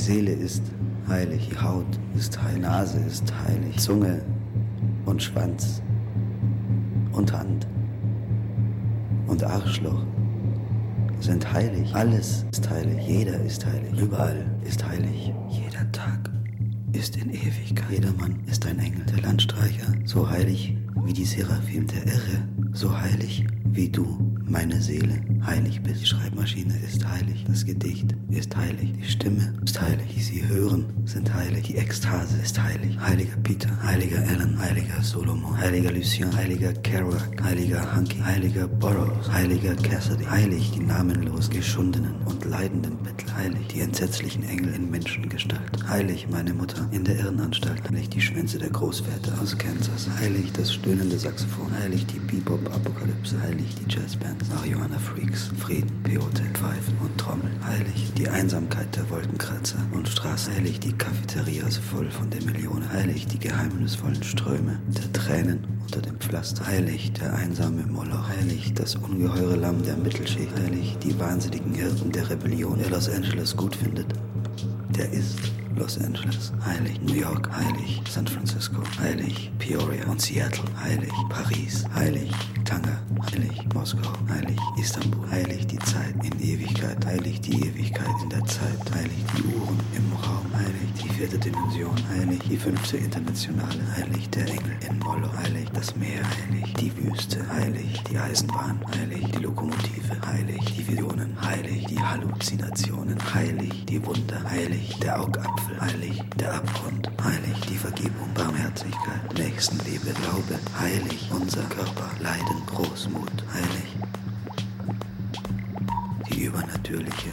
Seele ist heilig, die Haut ist heilig, Nase ist heilig, Zunge und Schwanz und Hand und Arschloch sind heilig. Alles ist heilig, jeder ist heilig, überall ist heilig. Jeder Tag ist in Ewigkeit. Jeder Mann ist ein Engel, der Landstreicher, so heilig wie die Seraphim der Irre, so heilig wie du meine Seele heilig bist. Die Schreibmaschine ist heilig, das Gedicht ist heilig, die Stimme ist heilig, die sie hören sind heilig, die Ekstase ist heilig. Heiliger Peter, heiliger Alan, heiliger Solomon, heiliger Lucien, heiliger Kerouac, heiliger Hanky, heiliger Burroughs, heiliger Cassidy, heilig die namenlos geschundenen und leidenden Bettel, heilig die entsetzlichen Engel in Menschengestalt, heilig meine Mutter in der Irrenanstalt, heilig die Schwänze der Großväter aus Kansas, heilig das stöhnende Saxophon, heilig die Bebop-Apokalypse, heilig die Jazzband, Marihuana Freaks, Frieden, Peyote, Pfeifen und Trommeln. Heilig die Einsamkeit der Wolkenkratzer und Straßen. Heilig die Cafeterias voll von der Millionen. Heilig die geheimnisvollen Ströme der Tränen unter dem Pflaster. Heilig der einsame Moloch. Heilig das ungeheure Lamm der Mittelschicht. Heilig die wahnsinnigen Hirten der Rebellion, der Los Angeles gut findet. Der ist Los Angeles, heilig New York, heilig San Francisco, heilig Peoria und Seattle, heilig Paris, heilig Tanga, heilig Moskau, heilig Istanbul, heilig die Zeit in Ewigkeit, heilig die Ewigkeit in der Zeit, heilig die Uhren im Raum, heilig die vierte Dimension, heilig die fünfte Internationale, heilig der Engel in Molo, heilig das Meer, heilig die Wüste, heilig die Eisenbahn, heilig die Lokomotive, heilig die Visionen, heilig die Halluzinationen, heilig die Wunder, heilig der Augapfel, heilig der Abgrund, heilig die Vergebung, Barmherzigkeit, Nächstenliebe, Glaube, heilig unser Körper, Leiden, Großmut, heilig die übernatürliche,